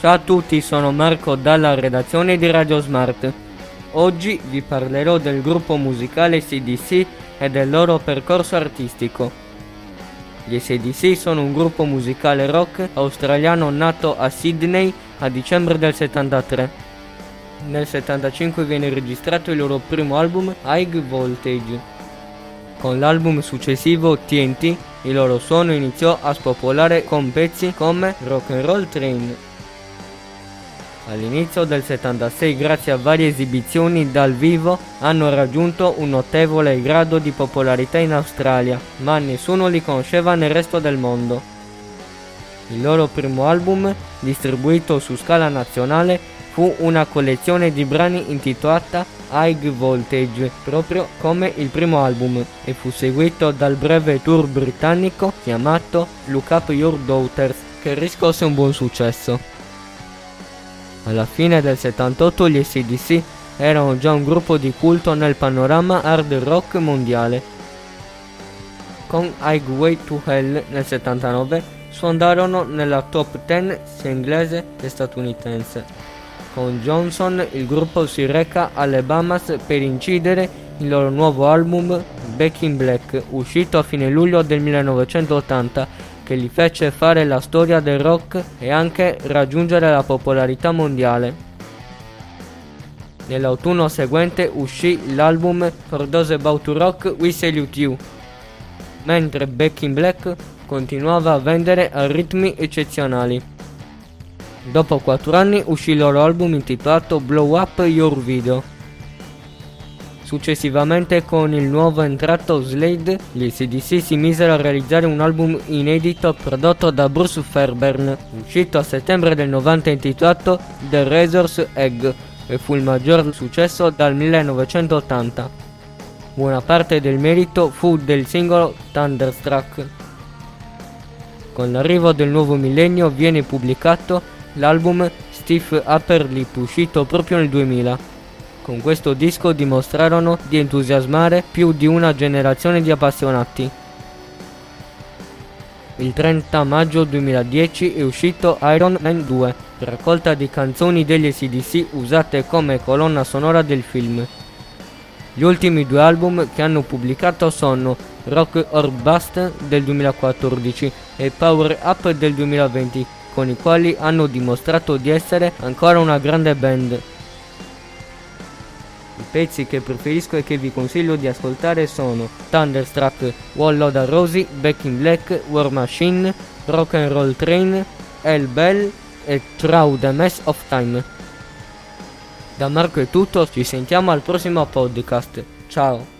Ciao a tutti, sono Marco dalla redazione di Radio Smart. Oggi vi parlerò del gruppo musicale CDC e del loro percorso artistico. Gli CDC sono un gruppo musicale rock australiano nato a Sydney a dicembre del 73. Nel 75 viene registrato il loro primo album High Voltage. Con l'album successivo TNT il loro suono iniziò a spopolare con pezzi come Rock and Roll Train. All'inizio del 76, grazie a varie esibizioni dal vivo, hanno raggiunto un notevole grado di popolarità in Australia, ma nessuno li conosceva nel resto del mondo. Il loro primo album, distribuito su scala nazionale, fu una collezione di brani intitolata High Voltage, proprio come il primo album, e fu seguito dal breve tour britannico chiamato Look Up Your Daughters, che riscosse un buon successo. Alla fine del 78 gli SDC erano già un gruppo di culto nel panorama hard rock mondiale. Con Highway to Hell nel 79 sfondarono nella top 10 sia inglese che statunitense. Con Johnson il gruppo si reca alle Bahamas per incidere il loro nuovo album Back in Black, uscito a fine luglio del 1980, che gli fece fare la storia del rock e anche raggiungere la popolarità mondiale. Nell'autunno seguente uscì l'album For Those About to Rock We Salute You, mentre Back in Black continuava a vendere a ritmi eccezionali. Dopo 4 anni uscì il loro album intitolato Blow Up Your Video. Successivamente con il nuovo entrato Slade, gli CDC si misero a realizzare un album inedito prodotto da Bruce Fairbairn, uscito a settembre del 90 intitolato The Razor's Egg e fu il maggior successo dal 1980. Buona parte del merito fu del singolo Thunderstruck. Con l'arrivo del nuovo millennio viene pubblicato l'album Steve Upper Lip uscito proprio nel 2000. Con questo disco dimostrarono di entusiasmare più di una generazione di appassionati. Il 30 maggio 2010 è uscito Iron Man 2, raccolta di canzoni degli SDC usate come colonna sonora del film. Gli ultimi due album che hanno pubblicato sono Rock or Bust del 2014 e Power Up del 2020 con i quali hanno dimostrato di essere ancora una grande band. I pezzi che preferisco e che vi consiglio di ascoltare sono Thunderstruck, Wall Loda Rosie, Back in Black, War Machine, Rock and Roll Train, El Bell e Through the Mess of Time. Da Marco è tutto, ci sentiamo al prossimo podcast. Ciao!